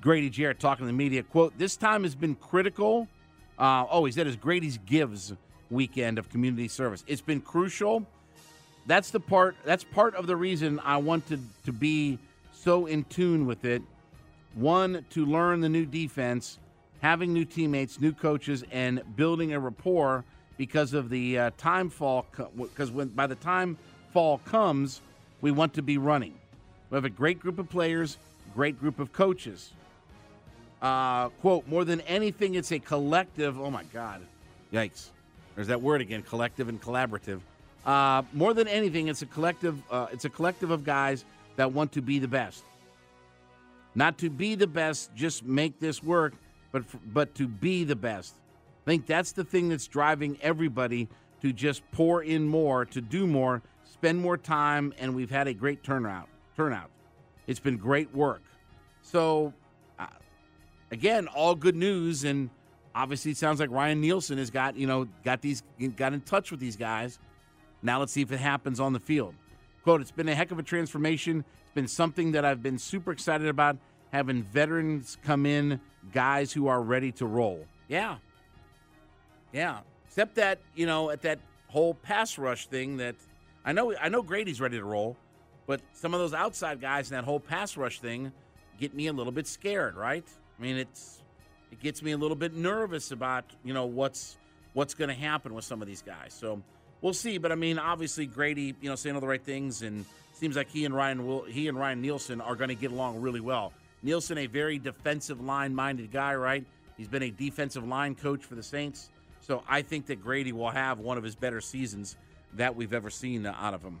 Grady Jarrett talking to the media. Quote, this time has been critical. Uh, oh, he said it's Grady's Gives weekend of community service. It's been crucial. That's the part that's part of the reason I wanted to be so in tune with it. One, to learn the new defense, having new teammates, new coaches, and building a rapport because of the uh, time fall. Because when by the time fall comes, we want to be running. We have a great group of players, great group of coaches. Uh, quote, more than anything, it's a collective. Oh my God. Yikes. There's that word again collective and collaborative. Uh, more than anything, it's a collective. Uh, it's a collective of guys that want to be the best. Not to be the best, just make this work, but but to be the best. I think that's the thing that's driving everybody to just pour in more, to do more, spend more time, and we've had a great turnout. Turnout. It's been great work. So again, all good news, and obviously it sounds like Ryan Nielsen has got you know got these got in touch with these guys. Now let's see if it happens on the field. Quote: It's been a heck of a transformation. It's been something that I've been super excited about. Having veterans come in, guys who are ready to roll. Yeah, yeah. Except that you know at that whole pass rush thing that I know I know Grady's ready to roll, but some of those outside guys in that whole pass rush thing get me a little bit scared, right? I mean, it's it gets me a little bit nervous about you know what's what's going to happen with some of these guys. So we'll see. But I mean, obviously Grady, you know, saying all the right things, and seems like he and Ryan will he and Ryan Nielsen are going to get along really well. Nielsen, a very defensive line minded guy, right? He's been a defensive line coach for the Saints. So I think that Grady will have one of his better seasons that we've ever seen out of him.